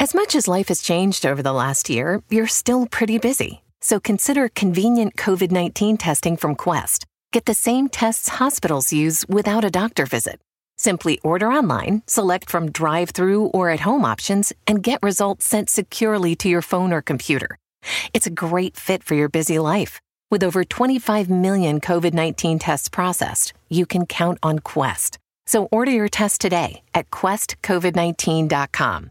As much as life has changed over the last year, you're still pretty busy. So consider convenient COVID 19 testing from Quest. Get the same tests hospitals use without a doctor visit. Simply order online, select from drive through or at home options, and get results sent securely to your phone or computer. It's a great fit for your busy life. With over 25 million COVID 19 tests processed, you can count on Quest. So order your test today at questcovid19.com.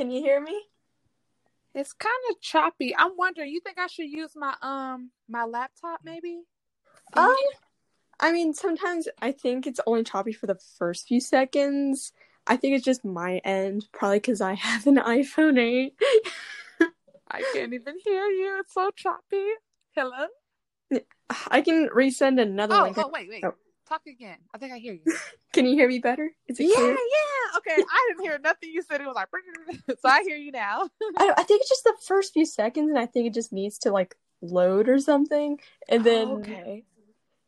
Can you hear me? It's kind of choppy. I'm wondering, you think I should use my um my laptop maybe? Um, I mean, sometimes I think it's only choppy for the first few seconds. I think it's just my end, probably because I have an iPhone 8. I can't even hear you. It's so choppy. Hello? I can resend another Oh, link. oh wait, wait. Oh. Talk again. I think I hear you. Can you hear me better? Is it yeah, clear? yeah. Okay, I didn't hear nothing you said. It was like, so I hear you now. I, I think it's just the first few seconds, and I think it just needs to like load or something, and then Oh, okay.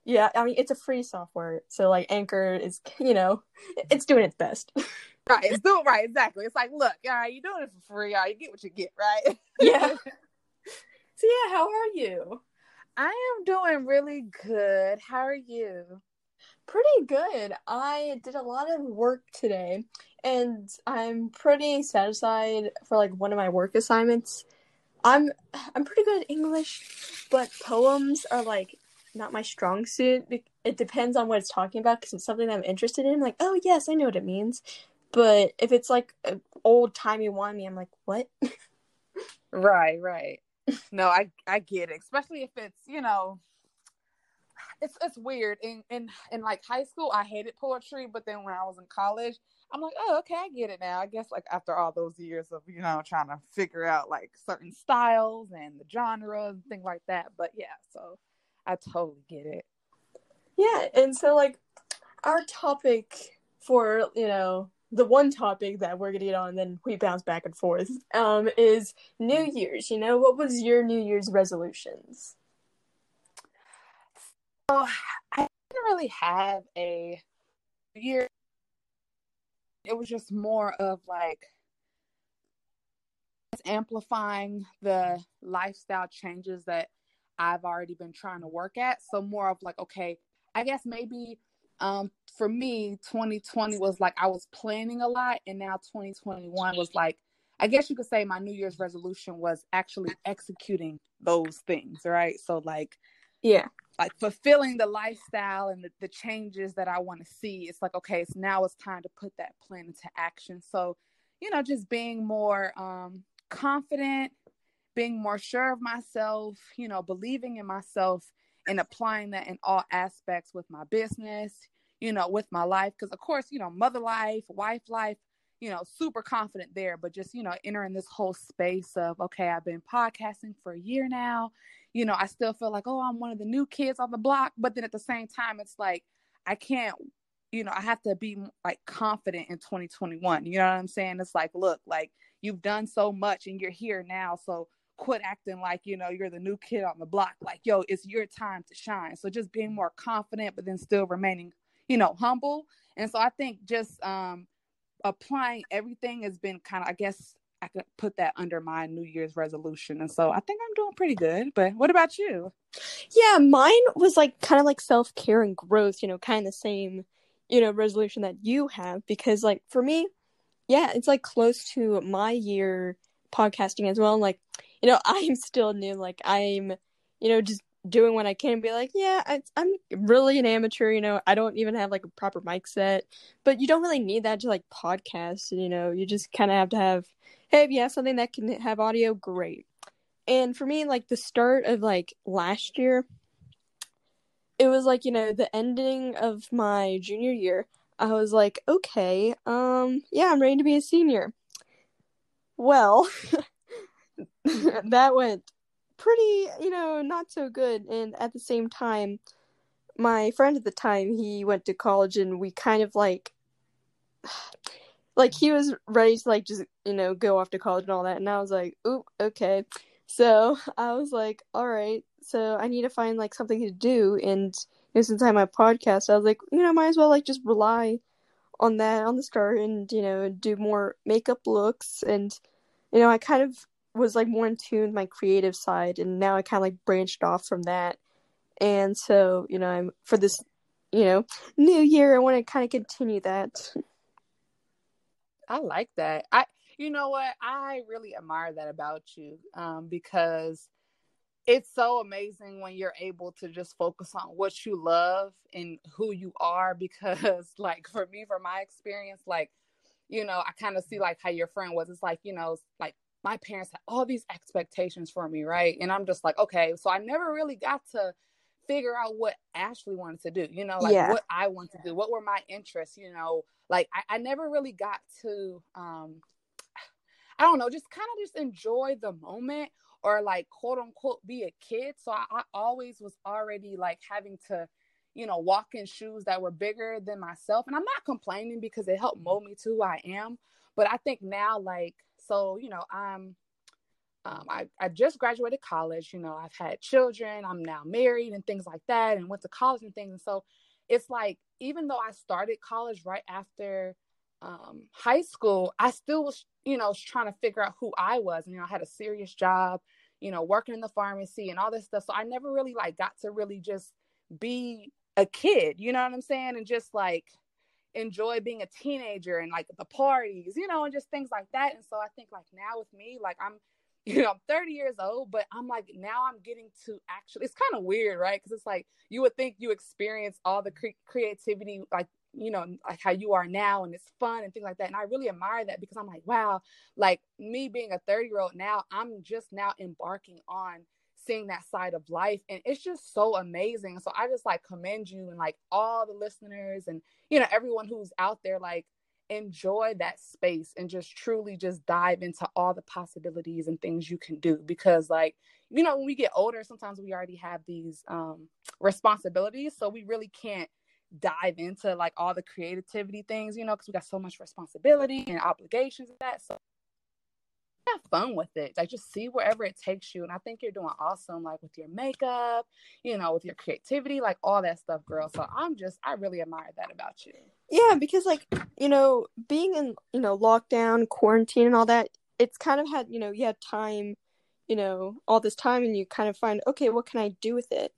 yeah, I mean it's a free software, so like Anchor is you know it's doing its best. Right, it's doing right, exactly. It's like, look, all right, you're doing it for free. All right, you get what you get, right? Yeah. so yeah, how are you? I am doing really good. How are you? Pretty good. I did a lot of work today, and I'm pretty satisfied for like one of my work assignments. I'm I'm pretty good at English, but poems are like not my strong suit. It depends on what it's talking about because it's something that I'm interested in. I'm like, oh yes, I know what it means. But if it's like old timey wimey, I'm like, what? Right, right. No, I I get it. Especially if it's, you know, it's it's weird. In in in like high school I hated poetry, but then when I was in college, I'm like, oh, okay, I get it now. I guess like after all those years of, you know, trying to figure out like certain styles and the genres and things like that. But yeah, so I totally get it. Yeah, and so like our topic for, you know, the one topic that we're gonna get on, and then we bounce back and forth, um, is New Year's. You know, what was your New Year's resolutions? I didn't really have a year. It was just more of like amplifying the lifestyle changes that I've already been trying to work at. So more of like, okay, I guess maybe um for me 2020 was like I was planning a lot and now 2021 was like I guess you could say my New Year's resolution was actually executing those things, right? So like Yeah. like fulfilling the lifestyle and the, the changes that I want to see. It's like, okay, it's now it's time to put that plan into action. So, you know, just being more um confident, being more sure of myself, you know, believing in myself and applying that in all aspects with my business, you know, with my life. Cause of course, you know, mother life, wife life, you know, super confident there, but just, you know, entering this whole space of, okay, I've been podcasting for a year now. You know, I still feel like, oh, I'm one of the new kids on the block. But then at the same time, it's like, I can't, you know, I have to be like confident in 2021. You know what I'm saying? It's like, look, like you've done so much and you're here now. So quit acting like, you know, you're the new kid on the block. Like, yo, it's your time to shine. So just being more confident, but then still remaining, you know, humble. And so I think just um applying everything has been kind of, I guess, I could put that under my New Year's resolution. And so I think I'm doing pretty good. But what about you? Yeah, mine was like kind of like self care and growth, you know, kind of the same, you know, resolution that you have. Because, like, for me, yeah, it's like close to my year podcasting as well. Like, you know, I'm still new. Like, I'm, you know, just doing what I can be like, yeah, I, I'm really an amateur, you know, I don't even have like a proper mic set. But you don't really need that to like podcast, you know, you just kind of have to have, hey, if you have something that can have audio, great. And for me, like the start of like last year, it was like, you know, the ending of my junior year. I was like, okay, um, yeah, I'm ready to be a senior. Well, that went pretty, you know, not so good. And at the same time, my friend at the time, he went to college and we kind of like like he was ready to like just, you know, go off to college and all that and I was like, "Oop, okay." So, I was like, "All right, so I need to find like something to do and you know, since I have my podcast, I was like, you know, might as well like just rely on that on the start and, you know, do more makeup looks and you know, I kind of was like more in tune with my creative side and now I kind of like branched off from that. And so, you know, I'm for this, you know, new year I want to kind of continue that. I like that. I you know what? I really admire that about you um because it's so amazing when you're able to just focus on what you love and who you are because like for me from my experience like you know i kind of see like how your friend was it's like you know like my parents had all these expectations for me right and i'm just like okay so i never really got to figure out what ashley wanted to do you know like yeah. what i want to do what were my interests you know like I, I never really got to um i don't know just kind of just enjoy the moment or like quote unquote be a kid. So I, I always was already like having to, you know, walk in shoes that were bigger than myself. And I'm not complaining because it helped mold me to who I am. But I think now, like, so, you know, I'm um, I, I just graduated college, you know, I've had children, I'm now married and things like that, and went to college and things. And so it's like, even though I started college right after um, high school, I still was, you know, trying to figure out who I was. And, you know, I had a serious job, you know, working in the pharmacy and all this stuff. So I never really like got to really just be a kid, you know what I'm saying? And just like enjoy being a teenager and like the parties, you know, and just things like that. And so I think like now with me, like I'm, you know, I'm 30 years old, but I'm like now I'm getting to actually. It's kind of weird, right? Because it's like you would think you experience all the cre- creativity like you know, like how you are now and it's fun and things like that. And I really admire that because I'm like, wow, like me being a 30 year old now, I'm just now embarking on seeing that side of life. And it's just so amazing. So I just like commend you and like all the listeners and, you know, everyone who's out there, like, enjoy that space and just truly just dive into all the possibilities and things you can do because like you know when we get older sometimes we already have these um responsibilities so we really can't dive into like all the creativity things, you know, because we got so much responsibility and obligations and that. So have fun with it. Like just see wherever it takes you. And I think you're doing awesome, like with your makeup, you know, with your creativity, like all that stuff, girl. So I'm just I really admire that about you. Yeah, because like, you know, being in, you know, lockdown, quarantine and all that, it's kind of had, you know, you have time, you know, all this time and you kind of find, okay, what can I do with it?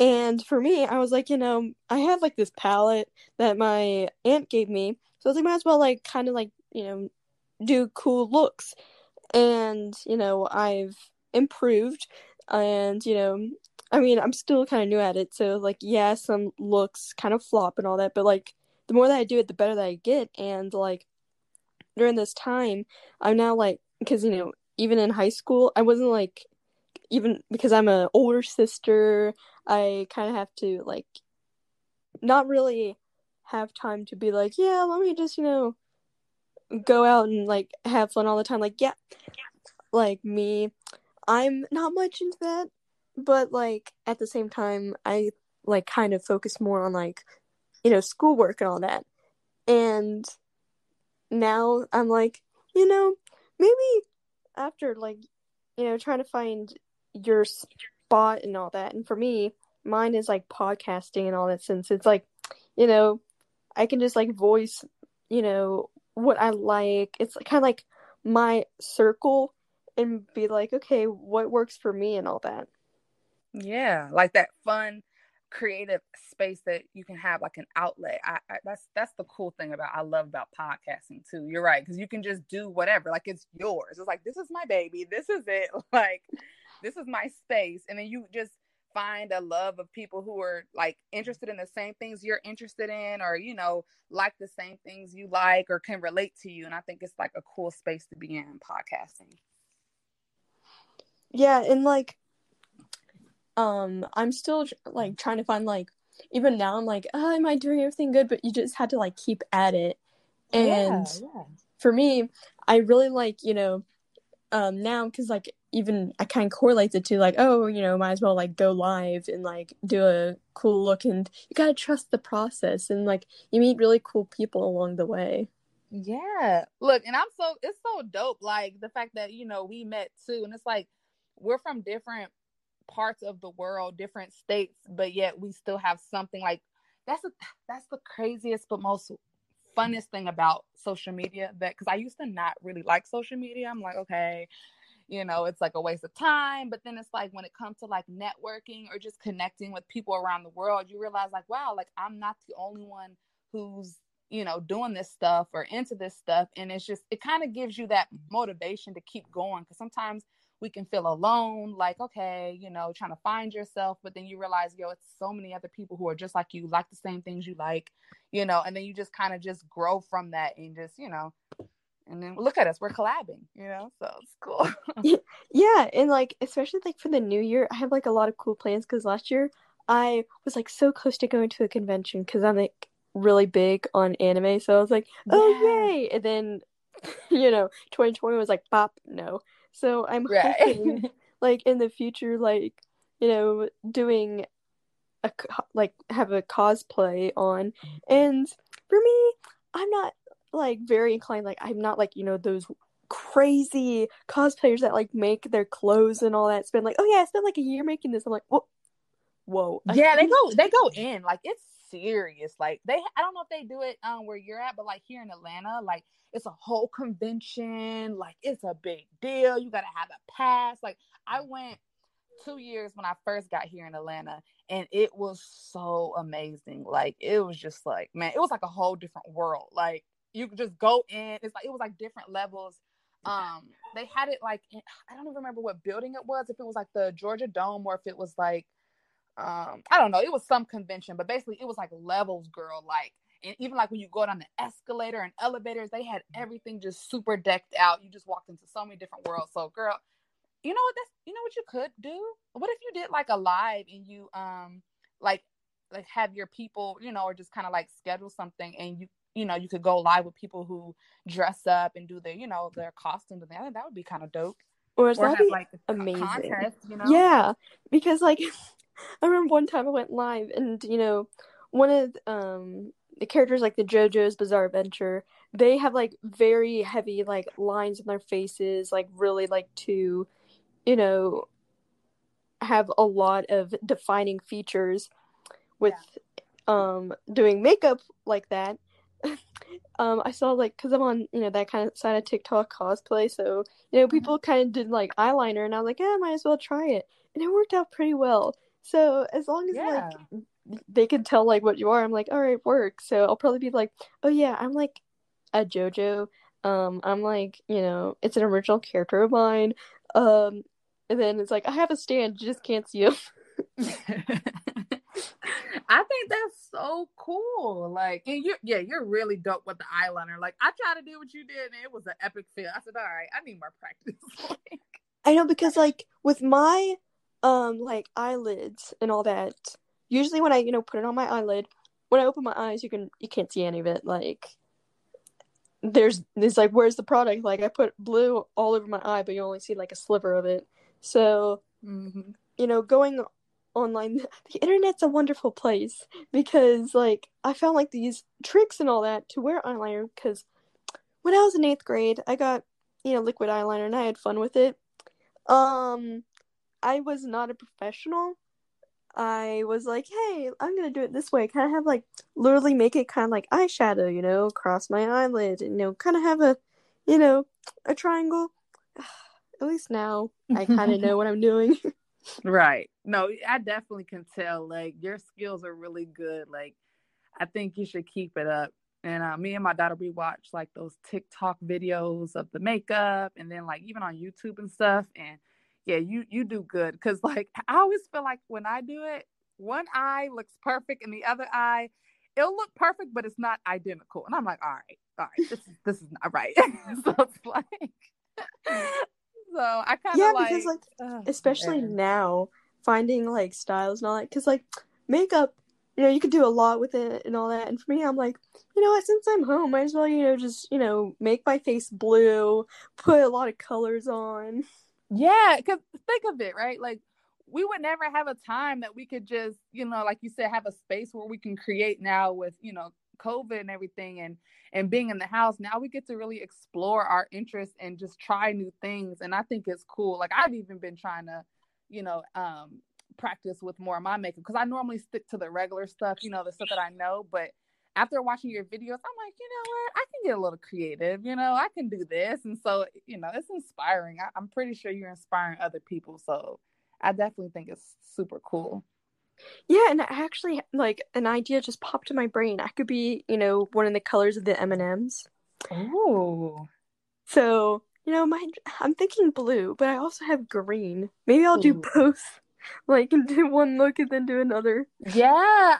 And for me, I was like, you know, I have like this palette that my aunt gave me. So I was like, might as well like kind of like, you know, do cool looks. And, you know, I've improved and, you know, I mean, I'm still kind of new at it. So like, yeah, some looks kind of flop and all that, but like the more that I do it, the better that I get. And like during this time, I'm now like, because, you know, even in high school, I wasn't like even because I'm an older sister, I kind of have to like not really have time to be like, yeah, let me just, you know, go out and like have fun all the time. Like, yeah, like me, I'm not much into that, but like at the same time, I like kind of focus more on like, you know, schoolwork and all that. And now I'm like, you know, maybe after like, you know, trying to find your spot and all that. And for me, mine is like podcasting and all that since it's like, you know, I can just like voice, you know, what I like. It's kind of like my circle and be like, okay, what works for me and all that. Yeah, like that fun creative space that you can have like an outlet. I, I, that's that's the cool thing about i love about podcasting too. You're right because you can just do whatever like it's yours. It's like this is my baby. This is it. Like this is my space. And then you just find a love of people who are like interested in the same things you're interested in or you know like the same things you like or can relate to you and i think it's like a cool space to be in podcasting yeah and like um i'm still like trying to find like even now I'm like, oh, am I doing everything good? But you just had to like keep at it. And yeah, yeah. for me, I really like, you know, um now because like even I kind of correlate it to like, oh, you know, might as well like go live and like do a cool look and you gotta trust the process and like you meet really cool people along the way. Yeah. Look, and I'm so it's so dope. Like the fact that, you know, we met too. And it's like we're from different parts of the world, different states, but yet we still have something like that's a that's the craziest but most funnest thing about social media that because I used to not really like social media. I'm like, okay, you know, it's like a waste of time. But then it's like when it comes to like networking or just connecting with people around the world, you realize like, wow, like I'm not the only one who's you know doing this stuff or into this stuff and it's just it kind of gives you that motivation to keep going because sometimes we can feel alone like okay you know trying to find yourself but then you realize yo it's so many other people who are just like you like the same things you like you know and then you just kind of just grow from that and just you know and then look at us we're collabing you know so it's cool. Yeah and like especially like for the new year i have like a lot of cool plans because last year i was like so close to going to a convention because i'm like really big on anime so i was like oh Yeah. yay and then you know 2020 was like pop no. So i'm right. hoping like in the future like you know doing a like have a cosplay on and for me i'm not like very inclined like i'm not like you know those crazy cosplayers that like make their clothes and all that. Spend like oh yeah i spent like a year making this. I'm like whoa whoa. Yeah they go they go in like it's serious. Like they i don't know if they do it um where you're at but like here in atlanta like it's a whole convention like it's a big deal. You gotta have a pass. Like i went two years when i first got here in atlanta and it was so amazing. Like it was just like man it was like a whole different world. Like you could just go in. It's like it was like different levels. Um they had it like in, i don't even remember what building it was if it was like the georgia dome or if it was like um i don't know it was some convention but basically it was like levels girl like and even like when you go down the escalator and elevators they had everything just super decked out. You just walked into so many different worlds. So girl you know what that's you know what you could do? What if you did like a live and you um like like have your people you know or just kind of like schedule something and you you know you could go live with people who dress up and do their you know their costumes and that, I think that would be kind of dope. Or or have like amazing contest you know? Yeah, because like I remember one time I went live and you know one of um the characters like the JoJo's Bizarre Adventure, they have like very heavy like lines in their faces, like really like to you know have a lot of defining features with um doing makeup like that. Um I saw like cuz I'm on, you know, that kind of side of TikTok cosplay, so you know, people kind of did like eyeliner and I was like, "Yeah, I might as well try it." And it worked out pretty well. So, as long as yeah like they can tell like what you are, I'm like, "All right, work." So, I'll probably be like, "Oh yeah, I'm like a JoJo. Um I'm like, you know, it's an original character of mine." Um and then it's like, "I have a stand, you just can't see him." I think that's so cool. Like, and you're yeah, you're really dope with the eyeliner. Like, I tried to do what you did, and it was an epic fail. I said, all right, I need more practice. Like, I know because like with my um like eyelids and all that, usually when I, you know, put it on my eyelid, when I open my eyes, you can you can't see any of it. Like there's it's like where's the product? Like I put blue all over my eye, but you only see like a sliver of it. So, mhm. you know, going online the internet's a wonderful place because like I found like these tricks and all that to wear eyeliner because when I was in eighth grade, I got, you know, liquid eyeliner and I had fun with it. Um I was not a professional. I was like, hey, I'm gonna do it this way. Kind of have like literally make it kind of like eyeshadow, you know, across my eyelid, you know, kind of have a, you know, a triangle. At least now I kind of know what I'm doing. Right. No, I definitely can tell. Like your skills are really good. Like I think you should keep it up. And uh, me and my daughter we watch like those TikTok videos of the makeup, and then like even on YouTube and stuff. And yeah, you you do good because like I always feel like when I do it, one eye looks perfect, and the other eye it'll look perfect, but it's not identical. And I'm like, all right, all right, this is this is not right. so it's like, so I kind of yeah, like, because like ugh, especially man. now finding like styles and all that because like makeup you know, you could do a lot with it and all that. And for me, I'm like, you know what? Since I'm home, might as well, you know, just you know, make my face blue, put a lot of colors on. Yeah, because think of it, right? Like we would never have a time that we could just, you know, like you said, have a space where we can create now with, you know, COVID and everything and and being in the house. Now we get to really explore our interests and just try new things. And I think it's cool. Like I've even been trying to, you know, um, practice with more of my makeup because I normally stick to the regular stuff, you know, the stuff that I know. But after watching your videos, I'm like, you know what? I can get a little creative. You know, I can do this. And so, you know, it's inspiring. I, I'm pretty sure you're inspiring other people. So I definitely think it's super cool. Yeah, and I actually, like an idea just popped in my brain. I could be, you know, one of the colors of the M and M's. Oh, so you know, my I'm thinking blue, but I also have green. Maybe I'll do both. Like do one look and then do another. Yeah,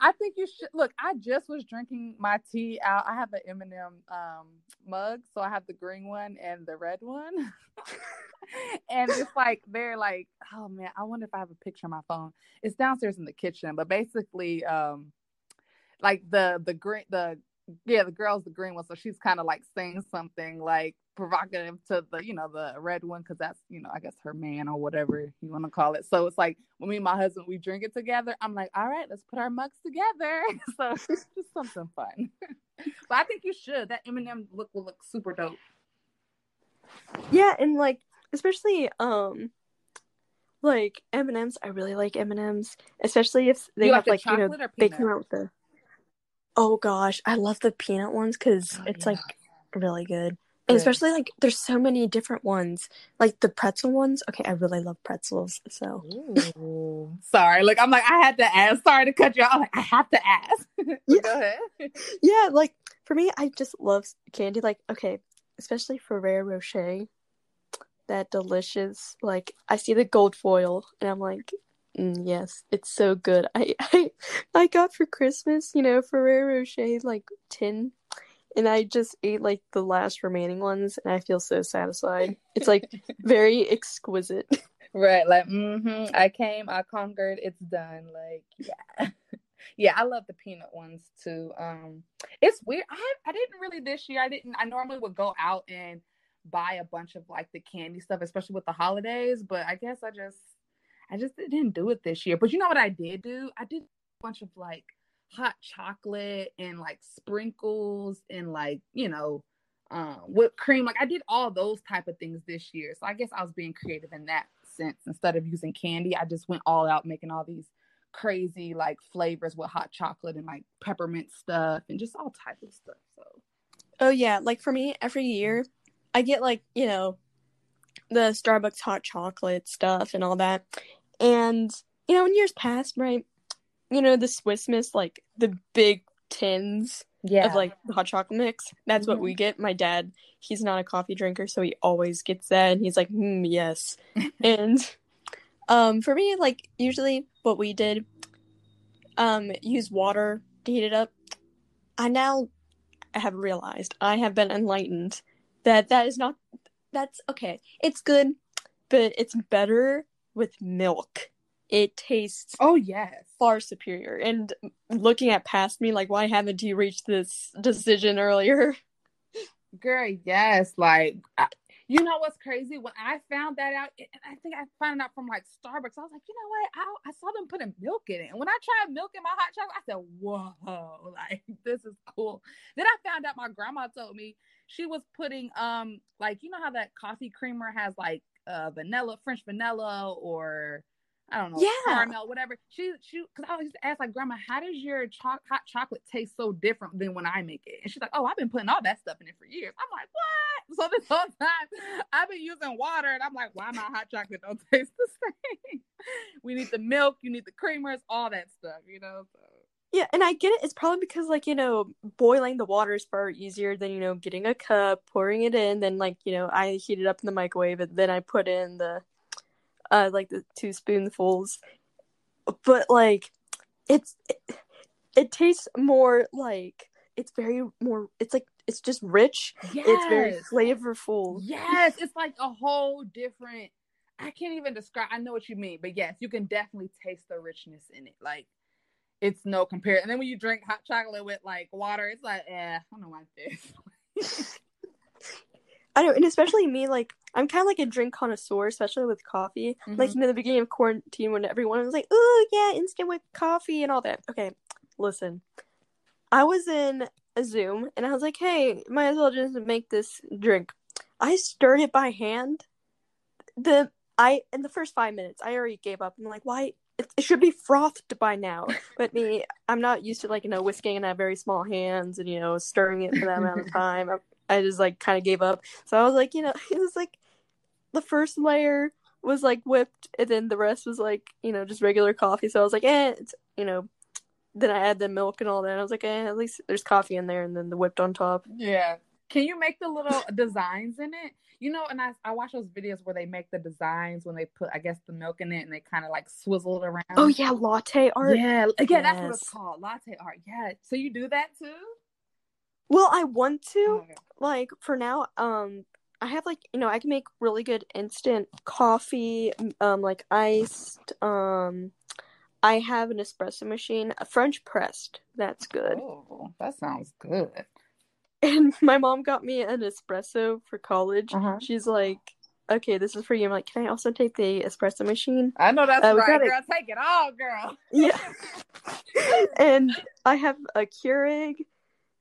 I think you should look. I just was drinking my tea out. I have an M&M um, mug, so I have the green one and the red one. and it's like they're like, oh man, I wonder if I have a picture on my phone. It's downstairs in the kitchen, but basically, um, like the the green the yeah the girl's the green one, so she's kind of like saying something like provocative to the you know the red one because that's you know I guess her man or whatever you want to call it. So it's like when me and my husband we drink it together. I'm like, all right, let's put our mugs together. so it's just something fun. but I think you should. That M&M look will look super dope. Yeah, and like especially um like M and M's. I really like M and M's, especially if they You have like like you know they come out with the. Oh gosh, I love the peanut ones because Oh, it's yeah. like really good. And especially like there's so many different ones, like the pretzel ones. Okay, I really love pretzels. So Sorry, look, I'm like I had to ask. Sorry to cut you off. Like, I have to ask. Yeah. Go ahead. yeah, like for me, I just love candy. Like okay, especially Ferrero Rocher, that delicious. Like I see the gold foil, and I'm like, mm, yes, it's so good. I I I got for Christmas, you know, Ferrero Rocher like tin, and I just ate like the last remaining ones, and I feel so satisfied. It's like very exquisite. Right, like mm-hmm. I came, I conquered, it's done. Like, yeah. yeah, I love the peanut ones too. Um it's weird. I I didn't really this year. I didn't I normally would go out and buy a bunch of like the candy stuff, especially with the holidays, but I guess I just I just didn't do it this year. But you know what I did do? I did a bunch of like hot chocolate and like sprinkles and like, you know, um whipped cream. Like I did all those type of things this year. So I guess I was being creative in that sense. Instead of using candy, I just went all out making all these crazy like flavors with hot chocolate and like peppermint stuff and just all type of stuff. So Oh yeah, like for me, every year I get like, you know, the Starbucks hot chocolate stuff and all that. And you know, in years past, right? You know, the Swiss Miss, like the big tins yeah, of like hot chocolate mix. That's what Mhm. we get. My dad, he's not a coffee drinker, so he always gets that and he's like, hmm, yes. and um for me, like usually what we did, um, use water to heat it up. I now have realized, I have been enlightened that that is not that's okay. It's good, but it's better with milk. It tastes oh yes. far superior. And looking at past me, like, why haven't you reached this decision earlier? Girl, yes. Like, I, you know what's crazy? When I found that out, and I think I found it out from like Starbucks. I was like, you know what? I, I saw them putting milk in it, and when I tried milk in my hot chocolate, I said, whoa, like this is cool. Then I found out my grandma told me she was putting um like you know how that coffee creamer has like uh vanilla, French vanilla, or I don't know, Yeah. caramel, whatever. She she because I always ask like, Grandma, how does your cho- hot chocolate taste so different than when I make it? And she's like, Oh, I've been putting all that stuff in it for years. I'm like, What? So this whole time I've been using water, and I'm like, Why my hot chocolate don't taste the same? we need the milk, you need the creamers, all that stuff, you know. So Yeah, and I get it. It's probably because, like, you know, boiling the water is far easier than, you know, getting a cup, pouring it in, then, like, you know, I heat it up in the microwave, and then I put in the, uh, like, the two spoonfuls. But, like, it's, it, it tastes more like, it's very more, it's like, it's just rich. Yes. It's very flavorful. Yes, it's like a whole different. I can't even describe. I know what you mean, but yes, you can definitely taste the richness in it. Like it's no compare. And then when you drink hot chocolate with like water, it's like, eh, I don't like this. I know, and especially me, like I'm kind of like a drink connoisseur, especially with coffee. Mhm. Like in the beginning of quarantine, when everyone was like, "Oh yeah, instant with coffee" and all that. Okay, listen, I was in a Zoom and I was like, "Hey, might as well just make this drink." I stirred it by hand. The I in the first five minutes, I already gave up. And I'm like, "Why?" It, it should be frothed by now. But me, I'm not used to like you know whisking and I have very small hands and you know stirring it for that amount of time. I, I just like kind of gave up. So I was like, you know, it was like the first layer was like whipped, and then the rest was like you know just regular coffee. So I was like, eh, it's, you know. Then I add the milk and all that. I was like, eh, at least there's coffee in there, and then the whipped on top. Yeah. Can you make the little designs in it? You know, and I I watch those videos where they make the designs when they put I guess the milk in it and they kind of like swizzle it around. Oh yeah, latte art. yeah, yeah, that's what it's called, latte art. Yeah. So you do that too? Well, I want to. Okay. like for now um i have like you know i can make really good instant coffee um like iced um i have an espresso machine a french pressed that's good Oh, that sounds good. And my mom got me an espresso for college. Uh-huh. she's like okay this is for you. I'm like can i also take the espresso machine? I know that's Uh, right, girl. Take it all, girl. yeah. And i have a keurig.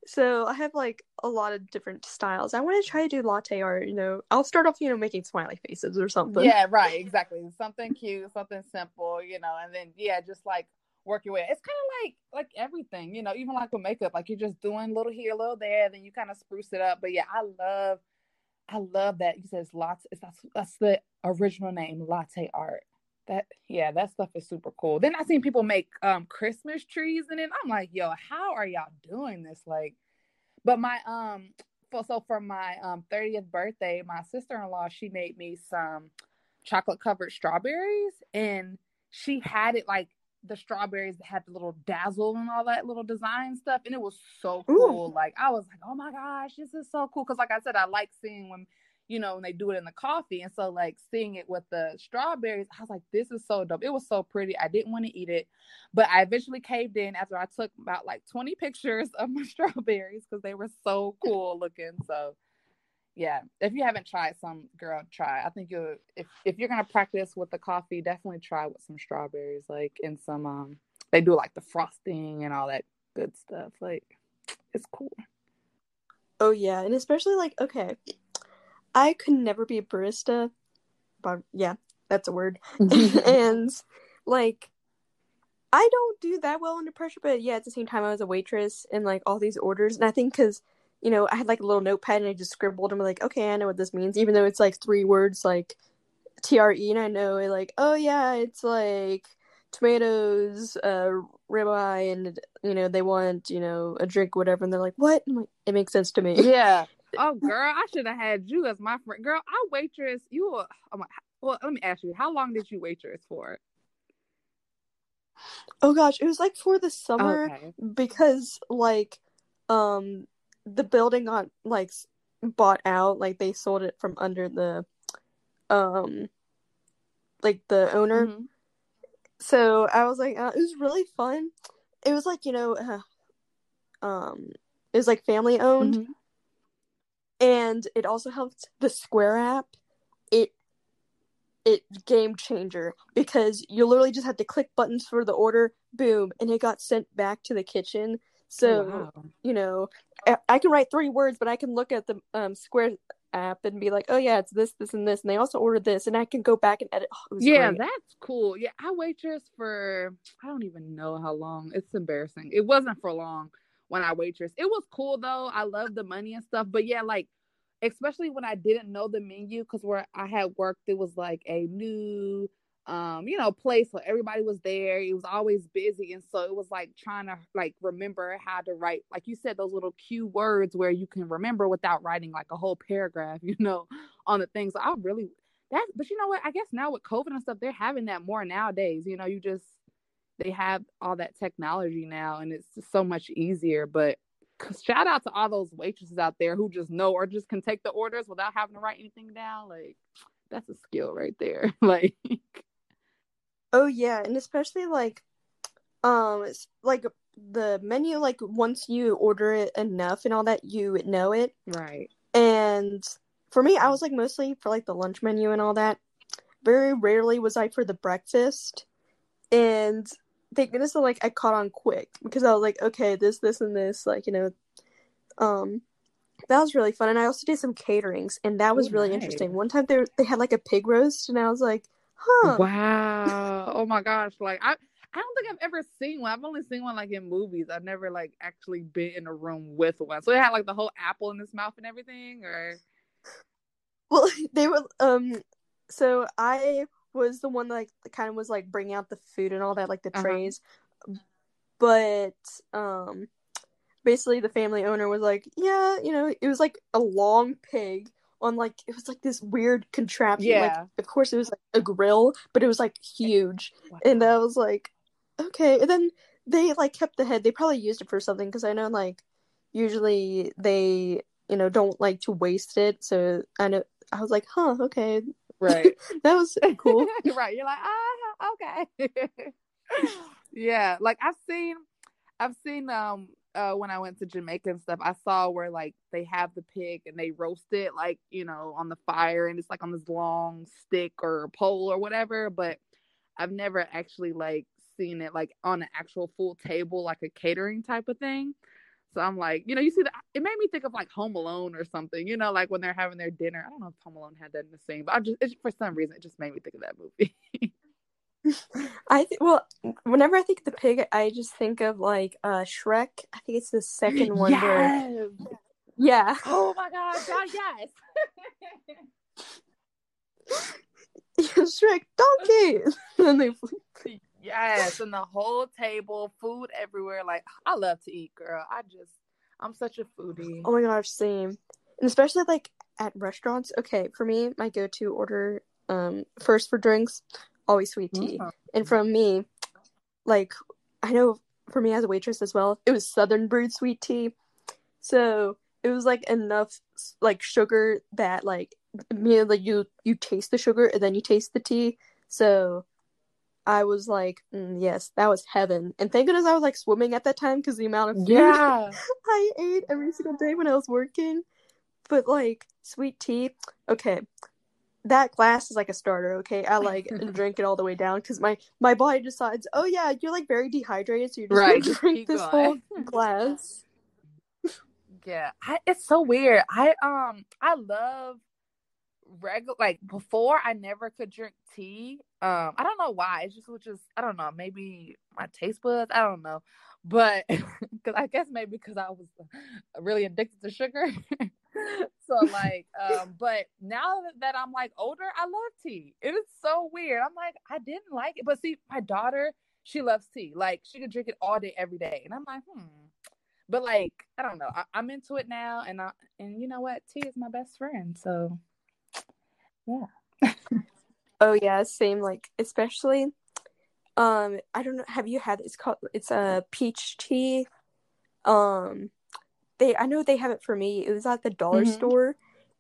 So i have like a lot of different styles. I want to try to do latte art you know. I'll start off you know making smiley faces or something. Yeah, right, exactly. Something cute, something simple, you know, and then yeah, just like work your way. It's kind of like like everything, you know, even like with makeup, like you're just doing little here, little there, then you kind of spruce it up. But yeah, I love, I love that you latte. It's that's that's the original name, latte art. That yeah, that stuff is super cool. Then I seen people make um Christmas trees, and then I'm like, yo, how are y'all doing this? Like, but my um for, so for my um 30th birthday, my sister-in-law she made me some chocolate covered strawberries and she had it like the strawberries that had the little dazzle and all that little design stuff and it was so cool. Like I was like, "Oh my gosh, this is so cool" cuz like I said I like seeing when you know, when they do it in the coffee. And so, like, seeing it with the strawberries, I was like, this is so dope. It was so pretty. I didn't want to eat it, but I eventually caved in after I took about like 20 pictures of my strawberries because they were so cool looking. So, yeah, if you haven't tried some, girl, try. I think you'll, if, if you're to practice with the coffee, definitely try with some strawberries, like, in some, um, they do like the frosting and all that good stuff. Like, it's cool. Oh yeah, and especially like okay, I could never be a barista, but yeah, that's a word. and like, I don't do that well under pressure, but yeah, at the same time, I was a waitress and like all these orders, and I think because you know I had like a little notepad and I just scribbled and like, okay, I know what this means, even though it's like three words like T R E, and I know it like, oh yeah, it's like tomatoes, uh, ribeye, and you know they want you know a drink, whatever, and they're like, what? I'm like, it makes sense to me. yeah. Oh, girl, I should have had you as my friend. Girl, I waitress. You were. I'm like, well, let me ask you, how long did you waitress for? Oh gosh, it was like for the summer Okay. because like um the building got like bought out, like they sold it from under the um like the owner. Mhm. So I was like uh, it was really fun. It was like, you know, uh, um it was like family owned Mhm. and it also helped the Square app. It it game changer because you literally just had to click buttons for the order, boom, and it got sent back to the kitchen. So Oh, Wow. you know, I, I can write three words, but I can look at the um Square app and be like, oh yeah, it's this, this, and this, and they also ordered this, and I can go back and edit. Oh, Yeah, great. that's cool. Yeah, I waitress for I don't even know how long. It's embarrassing. It wasn't for long when I waitress. It was cool though. I love the money and stuff. But yeah, like especially when I didn't know the menu because where I had worked, it was like a new um, you know, place where everybody was there. It was always busy. And so it was like trying to like remember how to write, like you said, those little cue words where you can remember without writing like a whole paragraph, you know, on the thing. So I really that but you know what? I guess now with COVID and stuff, they're having that more nowadays. You know, you just they have all that technology now and it's just so much easier. But shout out to all those waitresses out there who just know or just can take the orders without having to write anything down. Like that's a skill right there. like Oh yeah, and especially like, um it's like the menu like once you order it enough and all that you know it. Right. and for me i was like mostly for like the lunch menu and all that. Very rarely was i for the breakfast. And thank goodness that like i caught on quick because i was like okay this this and this like you know um that was really fun. And i also did some caterings and that was Ooh, really nice. interesting. one time they, they had like a pig roast and i was like huh Wow. Oh my gosh. Like I I don't think I've ever seen one. I've only seen one like in movies. I've never like actually been in a room with one. So it had like the whole apple in his mouth and everything, or Well, they were um so I was the one that like kind of was like bringing out the food and all that like the Uh-huh. trays. But um basically the family owner was like, "Yeah, you know, it was like a long pig on like it was like this weird contraption. Like Yeah. of course it was like a grill, but it was like huge." And I was like, "Okay." And then they like kept the head. They probably used it for something because I know like usually they, you know, don't like to waste it. So I know I was like, "Huh, okay." right. That was cool. You're right. You're like, ah, okay. yeah. Like I've seen I've seen um uh when I went to Jamaica and stuff, I saw where like they have the pig and they roast it like, you know, on the fire and it's like on this long stick or pole or whatever, but I've never actually like seen it like on an actual full table like a catering type of thing. So I'm like, you know, you see that it made me think of like Home Alone or something, you know, like when they're having their dinner. I don't know if Home Alone had that in the scene, but I just for some reason it just made me think of that movie. I think well, whenever I think of the pig, I just think of like uh Shrek. I think it's the second one where Yes! yeah. Oh my god, God, yes. Shrek donkey. and they yes, and the whole table, food everywhere. Like I love to eat, girl. I just I'm such a foodie. Oh my gosh, same. And especially like at restaurants. Okay, for me, my go-to order um first for drinks, always sweet tea. Mhm. And from me, like I know for me as a waitress as well, it was Southern brewed sweet tea. So it was like enough like sugar that like immediately you you taste the sugar and then you taste the tea. So I was like, mm, yes, that was heaven. And thank goodness I was like swimming at that time because the amount of food Yeah. I ate every single day when I was working. But like sweet tea, okay, that glass is like a starter. Okay, I like drink it all the way down because my my body decides, oh yeah, you're like very dehydrated, so you're just Right, gonna drink this going. whole glass. Yeah, I, it's so weird. I um I love regular like before I never could drink tea. Um I don't know why. It's just was just I don't know, maybe my taste buds, I don't know. But cuz I guess maybe because I was really addicted to sugar. so like um but now that, I'm like older, I love tea. It is so weird. I'm like I didn't like it, but see my daughter, she loves tea. Like she could drink it all day every day. And I'm like, "Hmm, but like I don't know, I, I'm into it now, and I and you know what, tea is my best friend. So yeah, Oh yeah, same. Like especially, um, I don't know. Have you had? It's called. It's a peach tea. Um, they. I know they have it for me. It was at the dollar Mhm. store.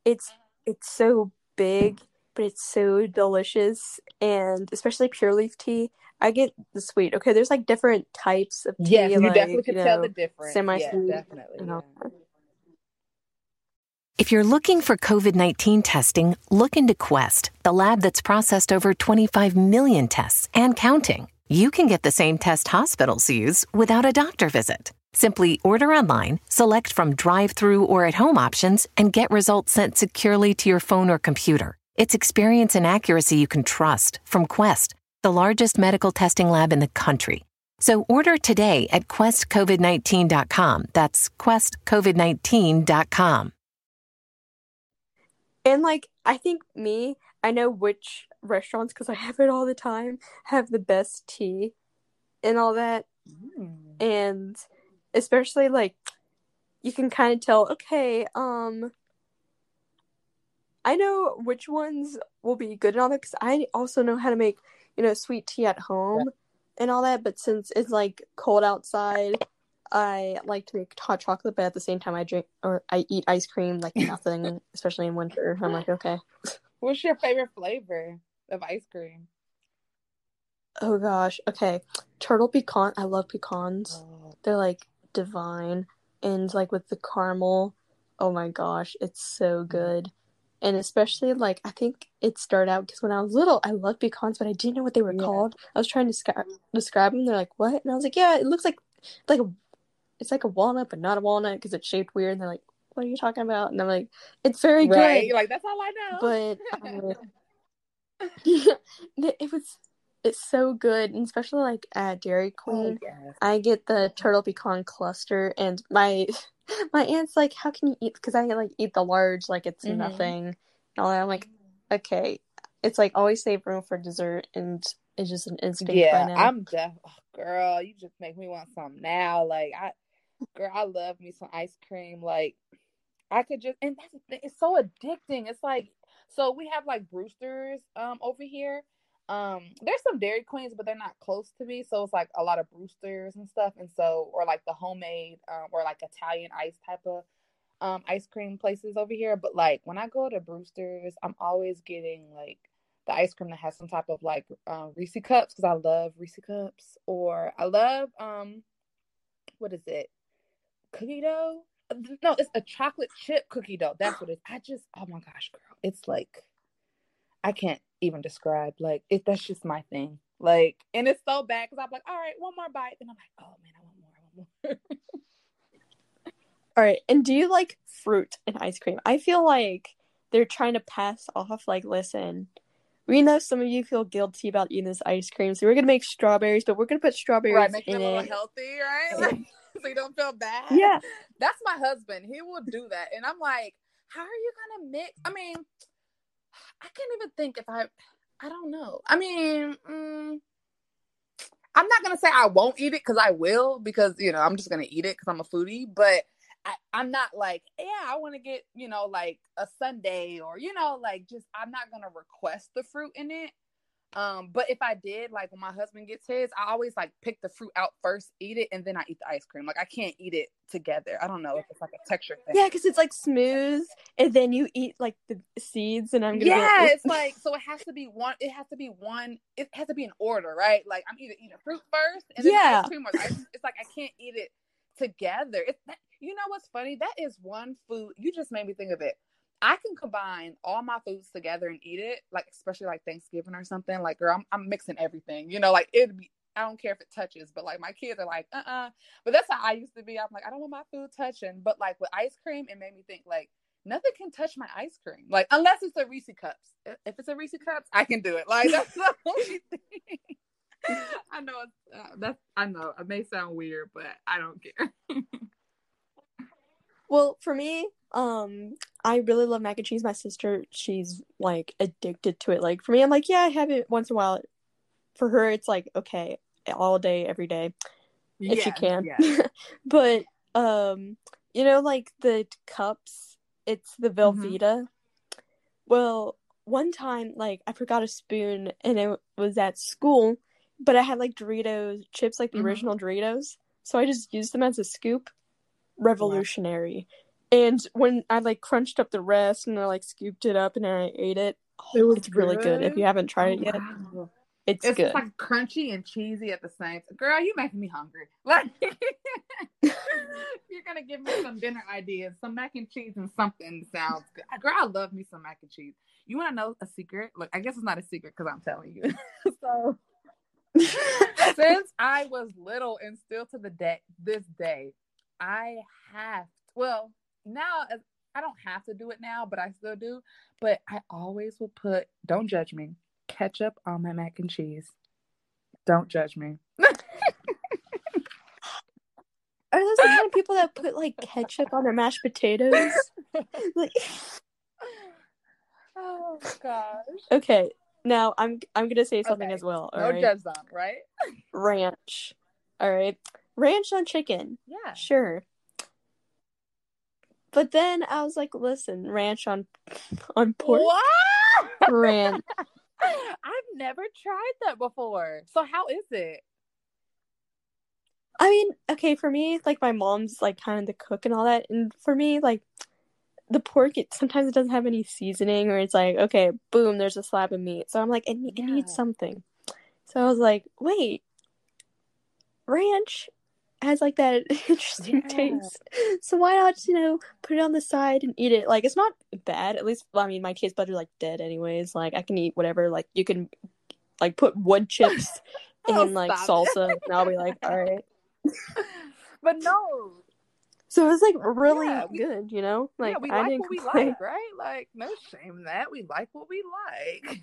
It's it's so big, but it's so delicious, and especially pure leaf tea. I get the sweet. Okay, there's like different types of tea. yes, you like, definitely can you tell the difference. semi-sweet, yeah, definitely. you know. yeah. If you're looking for COVID 19 testing, look into Quest, the lab that's processed over 25 million tests and counting. You can get the same test hospitals use without a doctor visit. Simply order online, select from drive through or at home options, and get results sent securely to your phone or computer. It's experience and accuracy you can trust from Quest, the largest medical testing lab in the country. So order today at questcovid19.com. That's questcovid19.com. And like I think me, I know which restaurants because I have it all the time have the best tea and all that. Mm. and especially like you can kind of tell okay um i know which ones will be good and all that because i also know how to make you know sweet tea at home and all that but since it's like cold outside i like to make hot chocolate but at the same time i drink or i eat ice cream like nothing especially in winter i'm like okay What's your favorite flavor of ice cream? Oh gosh. Okay. Turtle pecan. I love pecans. Oh, They're like divine. And like with the caramel. Oh my gosh. It's so good. And especially like I think it started out because when I was little, I loved pecans, but I didn't know what they were Yeah. called. I was trying to describe describe them. They're like, what? And I was like, yeah, it looks like like a it's like a walnut, but not a walnut because it's shaped weird. And they're like, what are you talking about? And I'm like, it's very right. good. You're like, that's all I know. But uh, it was it's so good, and especially like at Dairy oh, Queen. yes. I get the turtle pecan cluster, and my my aunt's like, "How can you eat?" Because I like eat the large, like it's Mhm. nothing. And all that. I'm like, okay, it's like always save room for dessert, and it's just an instinct Yeah. I'm def. Oh, girl, you just make me want some now. Like I, girl, I love me some ice cream. Like I could just, and that's the thing. It's so addicting. It's like, so we have like Brusters um over here. Um, there's some Dairy Queens, but they're not close to me. So it's like a lot of Brusters and stuff. And so, or like the homemade, um, or like Italian ice type of um ice cream places over here. But like when I go to Brusters, I'm always getting like the ice cream that has some type of like um, Reese cups because I love Reese cups, or I love um, what is it, cookie dough? Uh, No, it's a chocolate chip cookie dough. That's what it is. I just, oh my gosh, girl, it's like I can't even describe. Like it, that's just my thing. Like, and it's so bad because I'm like, all right, one more bite, then I'm like, oh man, I want more, I want more. All right, and do you like fruit and ice cream? I feel like they're trying to pass off, like, listen, we know some of you feel guilty about eating this ice cream, so we're gonna make strawberries, but we're gonna put strawberries right, make it in a little it. healthy, right? Like, so you don't feel bad. Yeah, That's my husband. He will do that. And I'm like, how are you gonna mix? I mean, I can't even think if I I don't know. I mean, mm, I'm not gonna say I won't eat it because I will, because you know, I'm just gonna eat it because I'm a foodie, but I, I'm not like, yeah, I want to get, you know, like a sundae or, you know, like just I'm not gonna request the fruit in it. Um, but if I did, like when my husband gets his, I always like pick the fruit out first, eat it, and then I eat the ice cream. Like I can't eat it together. I don't know if it's like a texture thing. yeah, because it's like smooth, and then you eat like the seeds, and I'm gonna. Yeah, like, it's like so it has to be one. It has to be one. It has to be in order, right? Like I'm either eating fruit first and then Yeah. ice cream, or ice. It's like I can't eat it together. It's that, you know what's funny? That is one food. You just made me think of it. I can combine all my foods together and eat it, like especially like Thanksgiving or something. Like, girl, I'm I'm mixing everything. You know, like it'd be. I don't care if it touches, but like my kids are like, uh uh But that's how I used to be. I'm like, I don't want my food touching. But like with ice cream, it made me think like nothing can touch my ice cream. Like unless it's a Reese cups. If it's a Reese cups, I can do it. Like that's the only thing. I know uh, that's I know it may sound weird, but I don't care. Well, for me, um, I really love mac and cheese. My sister, she's like addicted to it. Like for me, I'm like, yeah, I have it once in a while. For her, it's like okay, all day, every day, if she can. but um, you know, like the cups, it's the Velveeta. Well, one time, like I forgot a spoon, and it was at school, but I had like Doritos chips, like the Mhm. original Doritos. So I just used them as a scoop. Revolutionary. And when I like crunched up the rest and I like scooped it up and I ate it, oh, It was it's really good. If you haven't tried it Oh, yet, wow. it's, It's good. like crunchy and cheesy at the same time. Girl, you making me hungry. Like you're gonna give me some dinner ideas. Some mac and cheese and something sounds good. Girl, I love me some mac and cheese. You wanna know a secret? Look, I guess it's not a secret because I'm telling you. so since I was little and still to the day this day, I have well now I don't have to do it now, but I still do. But I always will put don't judge me ketchup on my mac and cheese. Don't judge me. Are those the kind of people that put like ketchup on their mashed potatoes? like, Oh gosh. okay, now I'm I'm gonna say something Okay. as well. No Alright, judge zone, right? ranch. All right, ranch on chicken. Yeah. Sure. But then I was like, listen, ranch on on pork, What? ranch. I've never tried that before. So how is it? I mean, okay, for me, like my mom's like kind of the cook and all that, and for me, like the pork, it sometimes it doesn't have any seasoning, or it's like, okay, boom, there's a slab of meat. So I'm like, it, it needs something. So I was like, wait, ranch has like that interesting Yeah. taste. So why not, you know, put it on the side and eat it? Like it's not bad. At least, well, I mean, my taste buds are like dead, anyways. Like I can eat whatever. Like you can, like put wood chips Oh, in like stop salsa, and I'll be like, all right. but no, So it was like really Yeah, we- good, you know. Like yeah, we I like didn't what we complain. like, right? Like, no shame in that. We like what we like.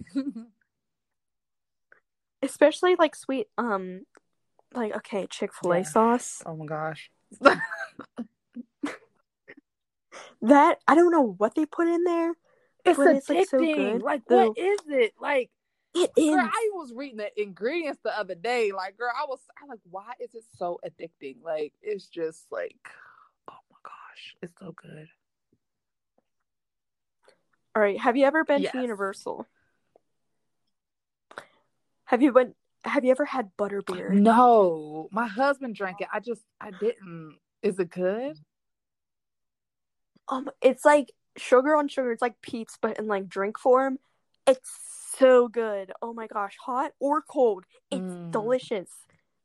especially like sweet um like okay chick-fil-a Yeah. sauce oh my gosh. that i don't know what they put in there It's But it's, like, so addicting. good. Like, The- what is it? Like, it is girl, I was reading the ingredients the other day. Like, girl, I was, I like, why is it so addicting? Like, it's just like, oh my gosh, it's so good. all right have you ever been Yes. to universal have you been have you ever had butterbeer No, my husband drank it. I just, I didn't. Is it good? um it's like sugar on sugar it's like peeps but in like drink form it's so good oh my gosh hot or cold it's Mm. delicious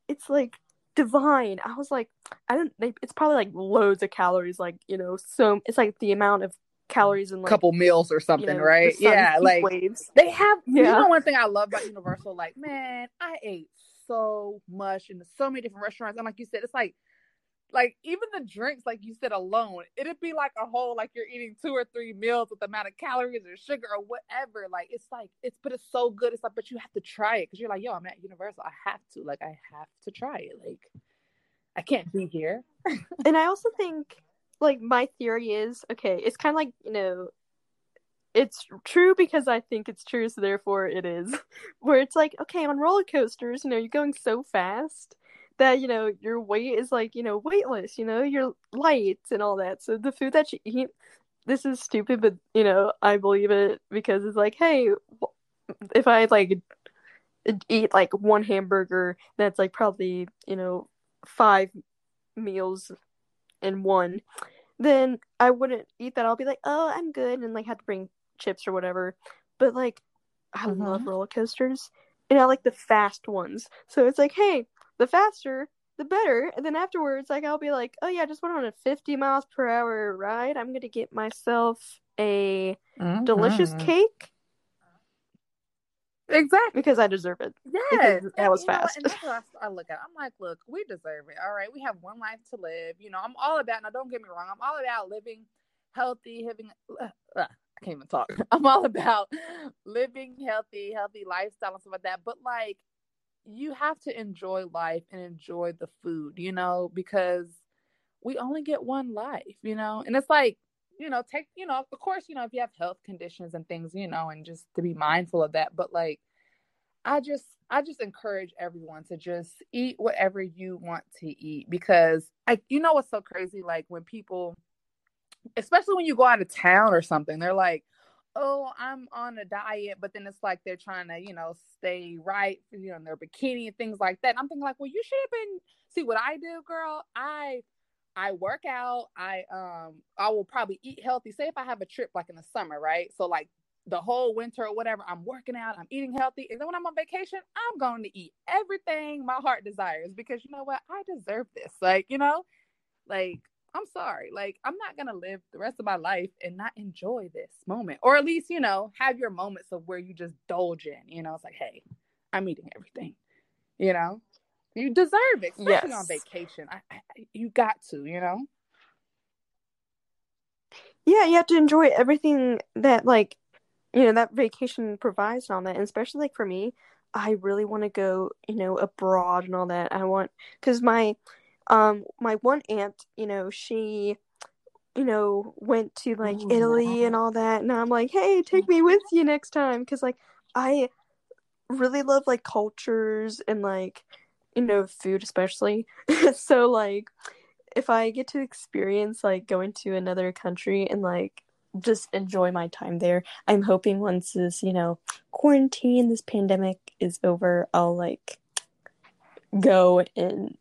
it's like divine i was like i don't they, it's probably like loads of calories like you know so it's like the amount of calories in like Couple meals or you something, know, right? Yeah, like waves they have. You know, one thing I love about Universal, like, man, I ate so much in so many different restaurants, and like you said, it's like. Like even the drinks, like you said, alone, it'd be like a whole like you're eating two or three meals with the amount of calories or sugar or whatever. Like it's like it's, but it's so good. It's like, but you have to try it because you're like, yo, I'm at Universal. I have to, like, I have to try it. Like, I can't be here. and i also think like my theory is okay it's kind of like you know it's true because i think it's true so therefore it is. Where it's like okay on roller coasters you know you're going so fast that you know your weight is like you know weightless you know you're light and all that. So the food that you eat this is stupid but you know i believe it because it's like hey if i like eat like one hamburger that's like probably you know five meals in one then i wouldn't eat that i'll be like oh i'm good and like have to bring chips or whatever but like i Mhm. love roller coasters and i like the fast ones so it's like hey the faster the better and then afterwards like i'll be like oh yeah i just went on a 50 miles per hour ride i'm gonna get myself a delicious Mhm. cake Exactly. because i deserve it Yes, that was you know fast. And that's what I, I look at. I'm like, look, we deserve it. All right, we have one life to live. You know, I'm all about. Now, don't get me wrong. I'm all about living healthy, having, Uh, uh, I can't even talk. I'm all about living healthy, healthy lifestyle and stuff like that. But like, you have to enjoy life and enjoy the food. You know, because we only get one life. You know, and it's like. You know, take, you know, of course, you know, if you have health conditions and things, you know, and just to be mindful of that. But like, I just I just encourage everyone to just eat whatever you want to eat because I you know what's so crazy like when people especially when you go out of town or something they're like oh I'm on a diet but then it's like they're trying to you know stay right you know in their bikini and things like that and I'm thinking like well you should have been see what I do girl I I work out I um I will probably eat healthy say if I have a trip like in the summer right so like the whole winter or whatever, I'm working out, I'm eating healthy. And then when I'm on vacation, I'm going to eat everything my heart desires because you know what? I deserve this. Like, you know, like, I'm sorry. Like, I'm not going to live the rest of my life and not enjoy this moment. Or at least, you know, have your moments of where you just indulge in. You know, it's like, hey, I'm eating everything. You know, you deserve it, especially on vacation. I, I, you got to, you know? yeah you have to enjoy everything that like you know that vacation provides and all that and especially like for me i really want to go you know abroad and all that i want because my um my one aunt you know she you know went to like Ooh, italy and all that and i'm like hey take me with you next time because like i really love like cultures and like you know food especially so like if i get to experience like going to another country and like just enjoy my time there i'm hoping once this you know quarantine this pandemic is over i'll like go and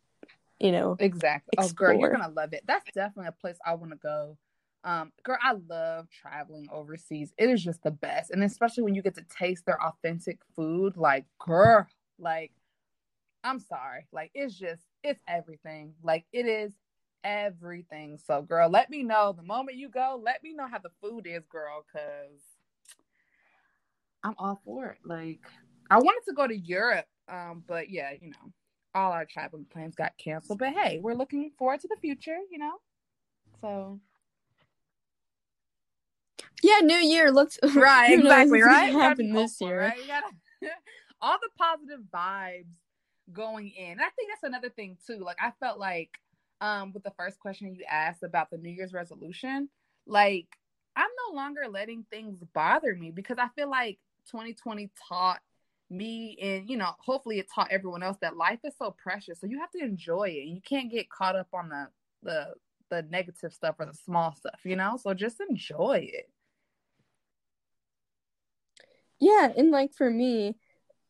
you know Exactly. Oh, girl, you're gonna love it. That's definitely a place I want to go. Um, girl, I love traveling overseas. It is just the best, and especially when you get to taste their authentic food. Like, girl, Like, I'm sorry. Like, it's just, it's everything. Like, it is everything. So, girl, let me know the moment you go. Let me know how the food is, girl, because I'm all for it. Like, I wanted to go to Europe, um, but yeah, you know, all our traveling plans got canceled. But hey, we're looking forward to the future, you know. So yeah, New Year looks right, exactly, right. Happen this year, right? Gotta, all the positive vibes going in. And I think that's another thing too. Like I felt like um with the first question you asked about the New Year's resolution, like I'm no longer letting things bother me because I feel like 2020 taught me and you know hopefully it taught everyone else that life is so precious. So you have to enjoy it. And you can't get caught up on the the the negative stuff or the small stuff you know? So just enjoy it. Yeah. And like for me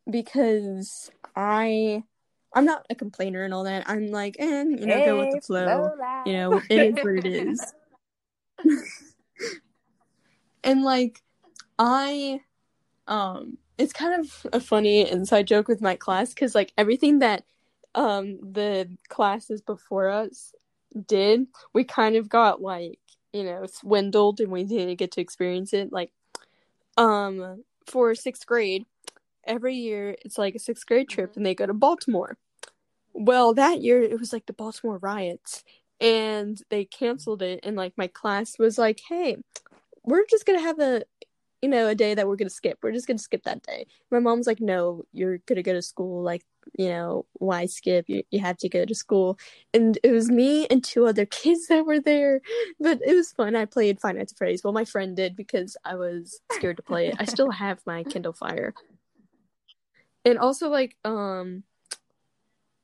because i i'm not a complainer and all that. I'm like and eh, you know hey, go with the flow. you know it is what it is. And like i um it's kind of a funny inside joke with my class because like everything that um the classes before us did we kind of got like you know swindled and we didn't get to experience it. Like um for sixth grade every year it's like a sixth grade trip mm-hmm. and they go to baltimore well that year it was like the baltimore riots and they canceled it and like my class was like hey we're just gonna have a you know, a day that we're gonna skip. We're just gonna skip that day. My mom's like, no, you're gonna go to school. Like, you know, why skip? You you have to go to school. And it was me and two other kids that were there, but it was fun. I played Five Nights at Freddy's. Well, my friend did because I was scared to play it. I still have my Kindle Fire. And also, like, um,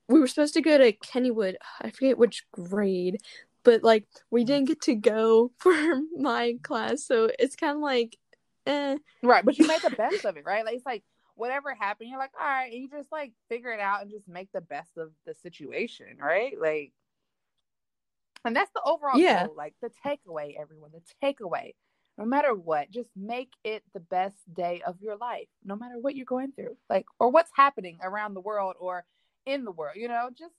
we were supposed to go to Kennywood. I forget which grade, but like we didn't get to go for my class, so it's kind of like eh. Right, but you make the best of it, right? Like it's like whatever happened, you're like, all right, and you just like figure it out and just make the best of the situation, right? Like, and that's the overall yeah. goal, like the takeaway, everyone, the takeaway. No matter what, just make it the best day of your life, no matter what you're going through, like or what's happening around the world or in the world. You know, just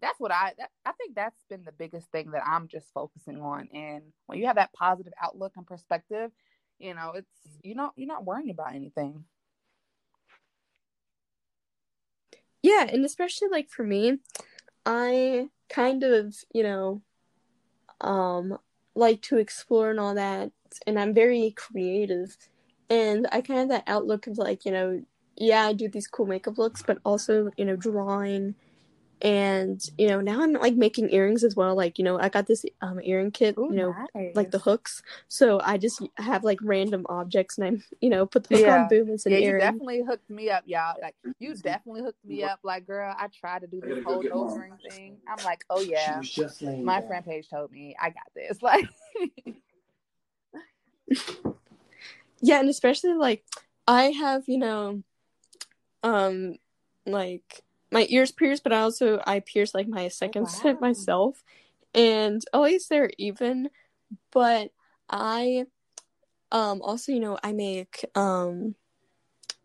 that's what I that, I think that's been the biggest thing that I'm just focusing on. And when you have that positive outlook and perspective, you know it's you know you're not worrying about anything yeah and especially like for me i kind of you know um like to explore and all that and i'm very creative. And i kind of that outlook of like you know yeah i do these cool makeup looks but also you know drawing. And you know now i'm like making earrings as well. Like you know i got this um earring kit Ooh, you know nice. like the hooks. So i just have like random objects and i'm you know put the hook yeah. on boom it's an yeah, earring. you definitely hooked me up y'all. Like you definitely hooked me up. Like girl i tried to do the whole nose ring thing. I'm like oh yeah. my down. friend page told me i got this. Like yeah and especially like i have you know um like my ears pierced, but I also I pierced like my second oh, wow. set myself, and at least they're even. But I, um, also you know I make um,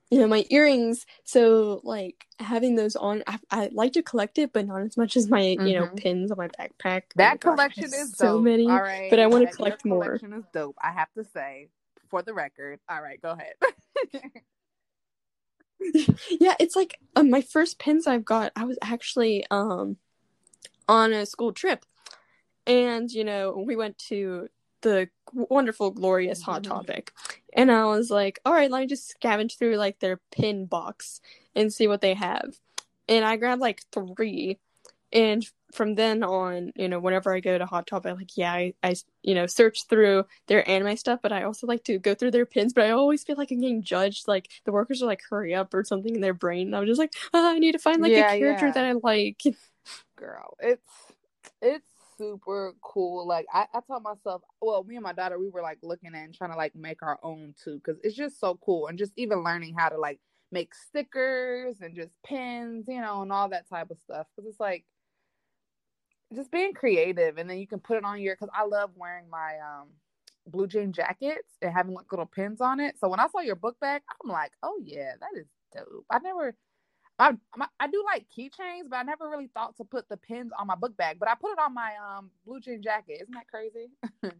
you know my earrings. So like having those on, I, I like to collect it, but not as much as my mm-hmm. you know mm-hmm. pins on my backpack. That oh collection gosh, is so dope. many. All right, but I want to collect more. Collection is dope. I have to say, for the record. All right, go ahead. yeah, it's like uh, my first pins I've got. I was actually um on a school trip, and you know we went to the wonderful, glorious Hot mm-hmm. Topic, and I was like, all right, let me just scavenge through like their pin box and see what they have, and I grabbed like three, and from then on, you know, whenever I go to Hot Topic, like, yeah, I, I, you know, search through their anime stuff, but I also like to go through their pins. But I always feel like I'm getting judged. Like the workers are like, hurry up or something in their brain. And I'm just like, oh, I need to find like yeah, a character yeah. that I like. Girl, it's it's super cool. Like I, I told myself, well, me and my daughter, we were like looking at and trying to like make our own too, because it's just so cool, and just even learning how to like make stickers and just pins, you know, and all that type of stuff. Because it's like just being creative and then you can put it on your because I love wearing my um blue jean jackets and having like little pins on it. So when I saw your book bag, I'm like, oh yeah, that is dope. I never I, I do like keychains, but I never really thought to put the pins on my book bag. But I put it on my um blue jean jacket. Isn't that crazy?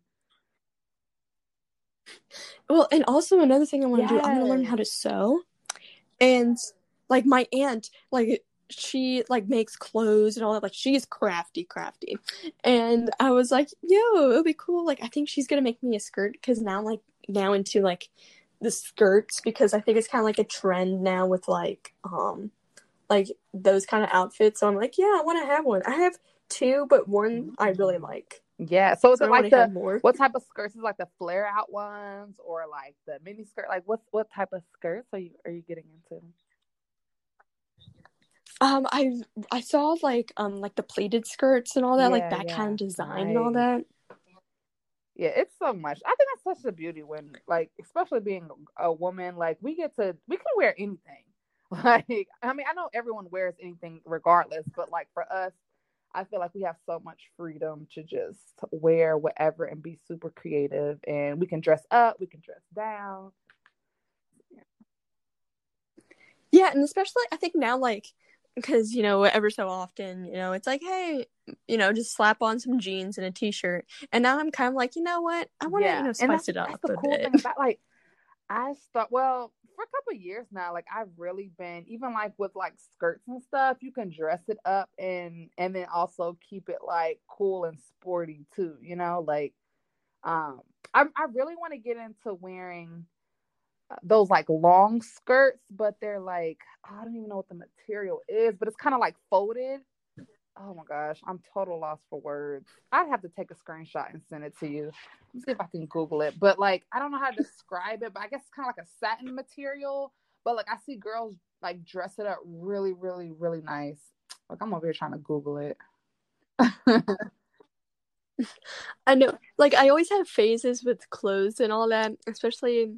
well, and also another thing I want to yes. do, I'm gonna learn how to sew. And like my aunt, like she like makes clothes and all that. Like she's crafty, crafty. And I was like, yo, it'll be cool. Like I think she's gonna make me a skirt because now I'm like now into like the skirts because I think it's kind of like a trend now with like um like those kind of outfits. So I'm like, yeah, I want to have one. I have two, but one I really like. Yeah. So is so it like the what type of skirts? Is like the flare out ones or like the mini skirt? Like what what type of skirts are you are you getting into? Um, I I saw like um like the pleated skirts and all that, yeah, like that yeah. kind of design right. and all that. Yeah, it's so much. I think that's such a beauty when, like, especially being a woman, like we get to we can wear anything. Like, I mean, I know everyone wears anything regardless, but like for us, I feel like we have so much freedom to just wear whatever and be super creative, and we can dress up, we can dress down. Yeah, and especially I think now, like because you know ever so often you know it's like hey you know just slap on some jeans and a t-shirt and now i'm kind of like you know what i want to yeah. you know spice it up that's the cool bit. thing about like i thought well for a couple years now like i've really been even like with like skirts and stuff you can dress it up and and then also keep it like cool and sporty too you know like um i, I really want to get into wearing those like long skirts, but they're like I don't even know what the material is, but it's kind of like folded. Oh my gosh, I'm total lost for words. I'd have to take a screenshot and send it to you. Let's see if I can Google it. But like I don't know how to describe it, but I guess it's kind of like a satin material. But like I see girls like dress it up really, really, really nice. Like I'm over here trying to Google it. I know. Like I always have phases with clothes and all that, especially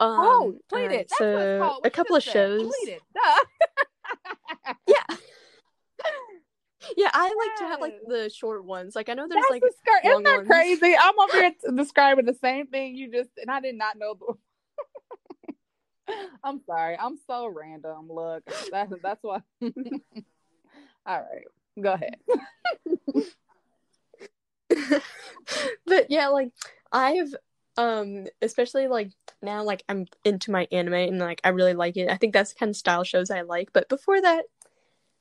um, oh, pleated. That's so what it's called. What a couple of shows. Yeah. Yeah, I like to have like the short ones. Like I know there's That's like the skirt. Isn't that ones. crazy? I'm over here describing the same thing you just, and I did not know the. I'm sorry. I'm so random. Look, that's that's why. All right, go ahead. but yeah, like I've um especially like now like i'm into my anime and like i really like it i think that's the kind of style shows i like but before that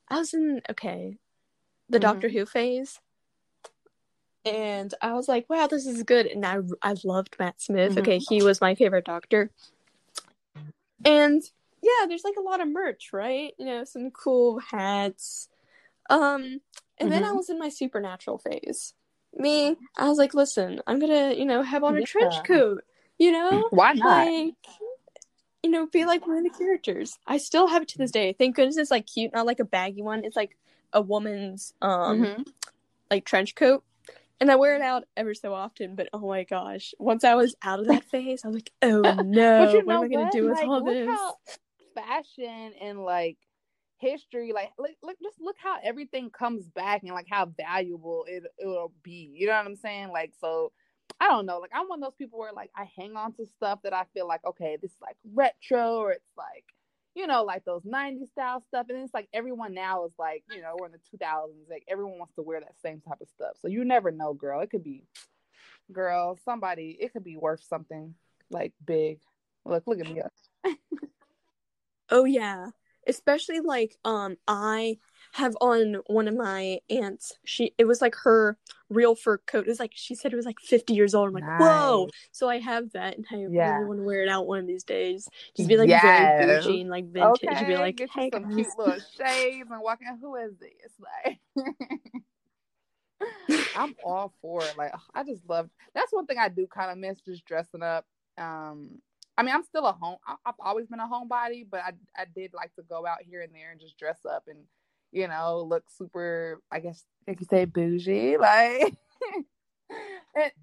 i was in okay the mm-hmm. doctor who phase and i was like wow this is good and i i loved matt smith mm-hmm. okay he was my favorite doctor and yeah there's like a lot of merch right you know some cool hats um and mm-hmm. then i mm-hmm. was in my supernatural phase me, I was like, listen, I'm gonna, you know, have on a yeah. trench coat. You know, why not? Like, you know, be like one of the characters. I still have it to this day. Thank goodness it's like cute, not like a baggy one. It's like a woman's um mm-hmm. like trench coat. And I wear it out ever so often, but oh my gosh. Once I was out of that phase, I was like, oh no, what am I gonna do with like, all this? fashion and like history like look, look just look how everything comes back and like how valuable it it'll be you know what i'm saying like so i don't know like i'm one of those people where like i hang on to stuff that i feel like okay this is like retro or it's like you know like those 90s style stuff and it's like everyone now is like you know we're in the 2000s like everyone wants to wear that same type of stuff. So you never know girl. It could be girl somebody it could be worth something like big. Look look at me. Oh yeah. Especially like um I have on one of my aunts. She it was like her real fur coat. It was like she said it was like fifty years old. I'm like, nice. whoa! So I have that, and I yeah. really want to wear it out one of these days. Just be like yes. very bougie and like vintage. Okay. Be like, Get hey, some cute little shades and walking. Who is this? Like. I'm all for it. Like I just love. That's one thing I do kind of miss, just dressing up. Um, I mean, I'm still a home. I've always been a homebody, but I I did like to go out here and there and just dress up and you know look super. I guess if you say bougie, like.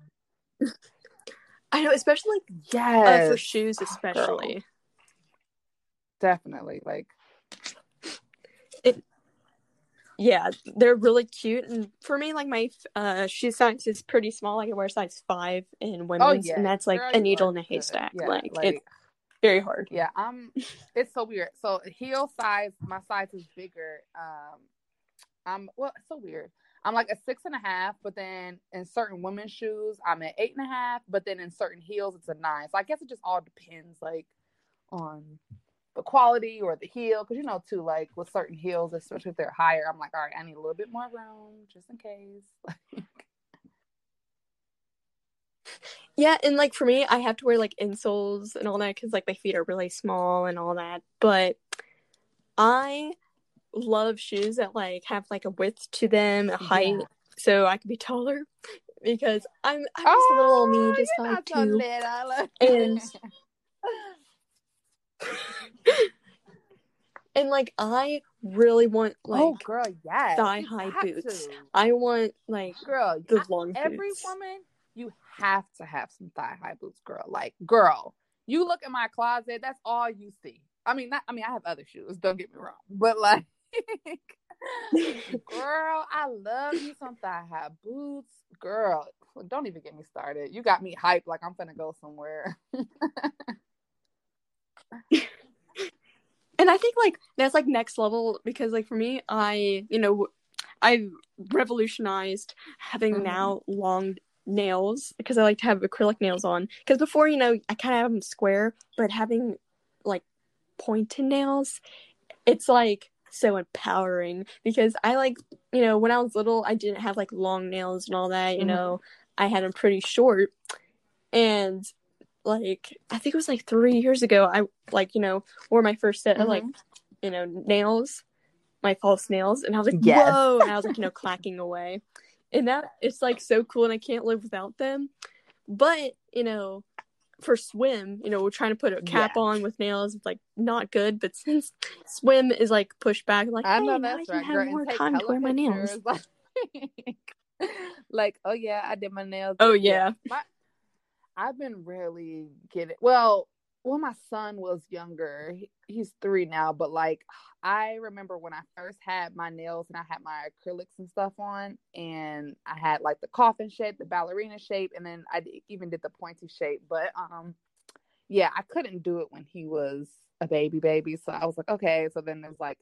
I know, especially yes, uh, for shoes, especially. Girl. Definitely, like it yeah, they're really cute. And for me, like my uh shoe size is pretty small. Like I wear size five in oh, women's, oh, yeah. and that's like Girl, a needle in a haystack. Yeah, like, like it, very hard. Yeah, I'm. It's so weird. So heel size, my size is bigger. Um, I'm well. It's so weird. I'm like a six and a half, but then in certain women's shoes, I'm an eight and a half. But then in certain heels, it's a nine. So I guess it just all depends, like, on the quality or the heel. Because you know, too, like with certain heels, especially if they're higher, I'm like, all right, I need a little bit more room just in case. Yeah, and like for me, I have to wear like insoles and all that because like my feet are really small and all that. But I love shoes that like have like a width to them, a height, Yeah. so I can be taller because I'm I'm just a little me, just like not so to. And and like I really want oh, like oh, girl, yes. thigh high boots. to. I want like girl, the long every boots. woman, you have to have some thigh high boots, girl. Like, girl, you look in my closet, that's all you see. I mean, not. I mean, I have other shoes. Don't get me wrong, but like, girl, I love you some thigh high boots, girl. Don't even get me started. You got me hyped like I'm gonna go somewhere. and I think like that's like next level because like for me, I you know I revolutionized having Mhm. now long nails because I like to have acrylic nails on. Because before you know I kind of have them square, but having like pointed nails, it's like so empowering. Because I like you know when I was little I didn't have like long nails and all that you Mhm. know. I had them pretty short. And like I think it was like three years ago I like you know wore my first set of like you know nails my false nails and I was like Yes. whoa and I was like you know clacking away and that it's like so cool and I can't live without them but you know for swim you know we're trying to put a cap Yeah. on with nails it's like not good but since swim is like pushed back like I hey, know that's right, have girl. more time to wear my nails. Like, like, oh yeah, I did my nails. oh yeah My, I've been really getting well. When my son was younger, he's three now, but like I remember when I first had my nails and I had my acrylics and stuff on, and I had like the coffin shape, the ballerina shape, and then I even did the pointy shape. But um, yeah, I couldn't do it when he was a baby baby. So I was like, okay. So then there's like,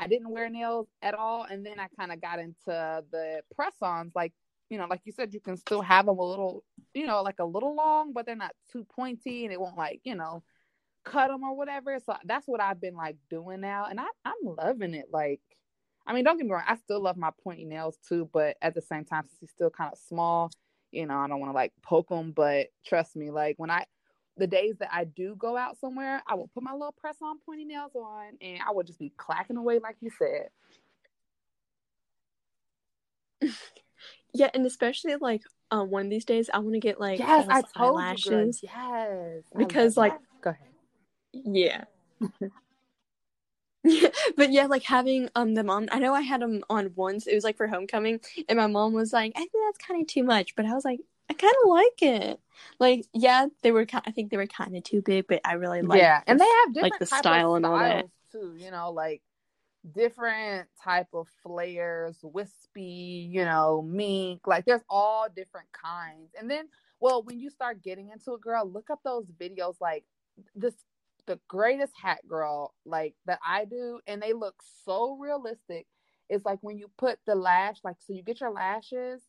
I didn't wear nails at all, and then I kind of got into the press-ons, like you know, like you said, you can still have them a little, you know, like a little long, but they're not too pointy, and it won't like you know cut them or whatever. So that's what I've been like doing now, and I I'm loving it. Like, I mean, don't get me wrong, I still love my pointy nails too, but at the same time, since he's still kind of small, you know, I don't want to like poke them, But trust me, like when I the days that I do go out somewhere, I will put my little press on pointy nails on, and I will just be clacking away like you said. yeah and especially like um one of these days I want to get like lashes. yes, I told eyelashes you. Yes, Because, like- that. go ahead. Yeah. Yeah, but yeah, like having um them on. I know I had them on once. It was like for homecoming, and my mom was like, "I think that's kind of too much," but I was like, "I kind of like it." Like, yeah, they were. I think they were kind of too big, but I really like. yeah, and they have different like the style and all that. too. You know, like different type of flares, wispy, you know, mink. Like there's all different kinds. And then, well, when you start getting into a girl, look up those videos. Like this, the greatest hat girl, like that I do, and they look so realistic. It's like when you put the lash, like so you get your lashes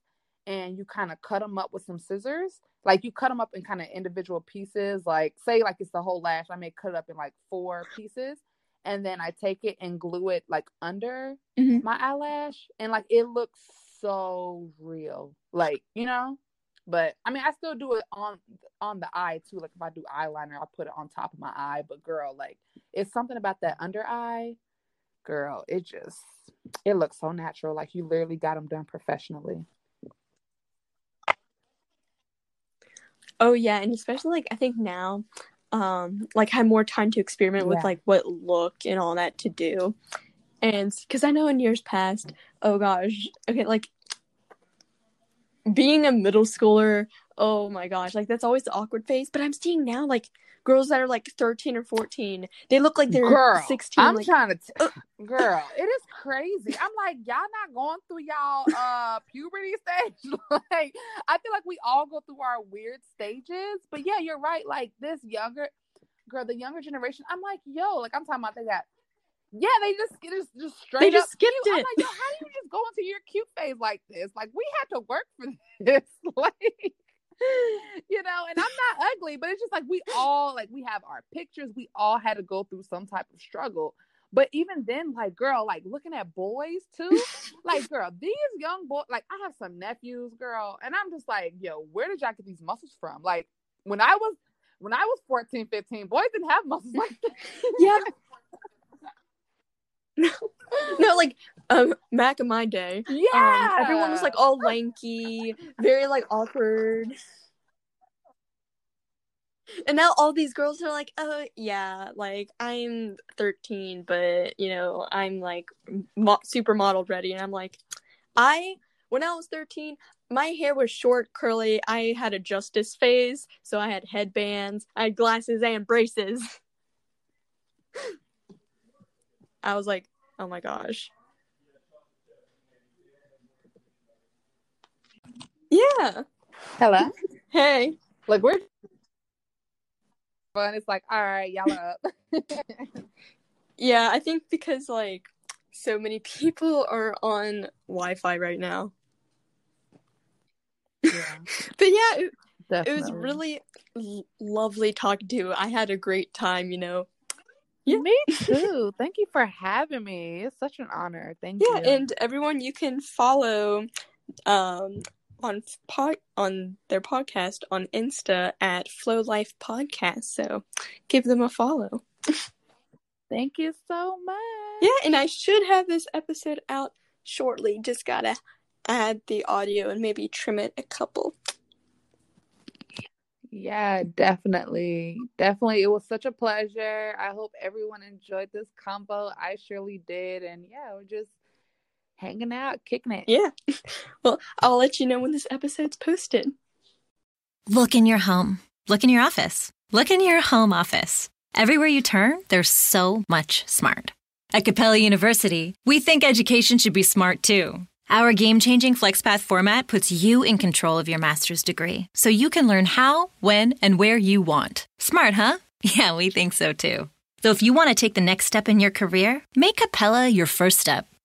and you kind of cut them up with some scissors. Like you cut them up in kind of individual pieces. Like say like it's the whole lash. I may cut it up in like four pieces, and then I take it and glue it like under Mhm. my eyelash, and like it looks so real. Like you know. But I mean, I still do it on on the eye too. Like if I do eyeliner, I put it on top of my eye. But girl, like it's something about that under eye, girl. It just it looks so natural. Like you literally got them done professionally. Oh yeah, and especially like I think now, um, like I have more time to experiment with like what look and all that to do, and because I know in years past, oh gosh, okay, like being a middle schooler, oh my gosh, like that's always the awkward phase. But I'm seeing now like girls that are like 13 or 14, they look like they're girl, 16. I'm like, trying to, t- girl, it is crazy. I'm like, y'all not going through y'all uh puberty stage. like, I feel like we all go through our weird stages. But yeah, you're right. Like this younger, girl, the younger generation, I'm like, yo, like I'm talking about they got yeah, they just just just straight They just skipped cute. I'm like, yo, how do you just go into your cute phase like this? Like we had to work for this. like you know, and I'm not ugly, but it's just like we all like we have our pictures. We all had to go through some type of struggle. But even then, like girl, like looking at boys too, like girl, these young boys, like I have some nephews, girl, and I'm just like, yo, where did y'all get these muscles from? Like when I was when I was 14, 15, boys didn't have muscles like that. Yeah. no, no, like um, back in my day, yeah. um, everyone was like all lanky, very like awkward. And now all these girls are like, oh yeah, like I'm 13, but you know I'm like mo- supermodel ready, and I'm like, I when I was 13, my hair was short, curly. I had a justice phase, so I had headbands, I had glasses and braces. I was like, oh my gosh. Yeah. Hello. Hey. Like we're fun. It's like, all right, y'all up. Yeah, I think because like so many people are on Wi-Fi right now. yeah, But yeah, it, it was really l- lovely talking to you. I had a great time, you know. Yeah. Me too. Thank you for having me. It's such an honor. Thank Yeah, you. Yeah, and everyone you can follow um on pod on their podcast on Insta at Flow Life Podcast. So give them a follow. Thank you so much. Yeah, and I should have this episode out shortly. Just gotta add the audio and maybe trim it a couple. Yeah, definitely. Definitely. It was such a pleasure. I hope everyone enjoyed this combo. I surely did. And yeah, we're just hanging out, kicking it. Yeah. Well, I'll let you know when this episode's posted. Look in your home. Look in your office. Look in your home office. Everywhere you turn, there's so much smart. At Capella University, we think education should be smart too. Our game changing FlexPath format puts you in control of your master's degree so you can learn how, when, and where you want. Smart, huh? Yeah, we think so too. So if you want to take the next step in your career, make Capella your first step.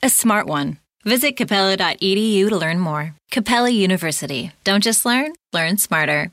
A smart one. Visit capella.edu to learn more. Capella University. Don't just learn, learn smarter.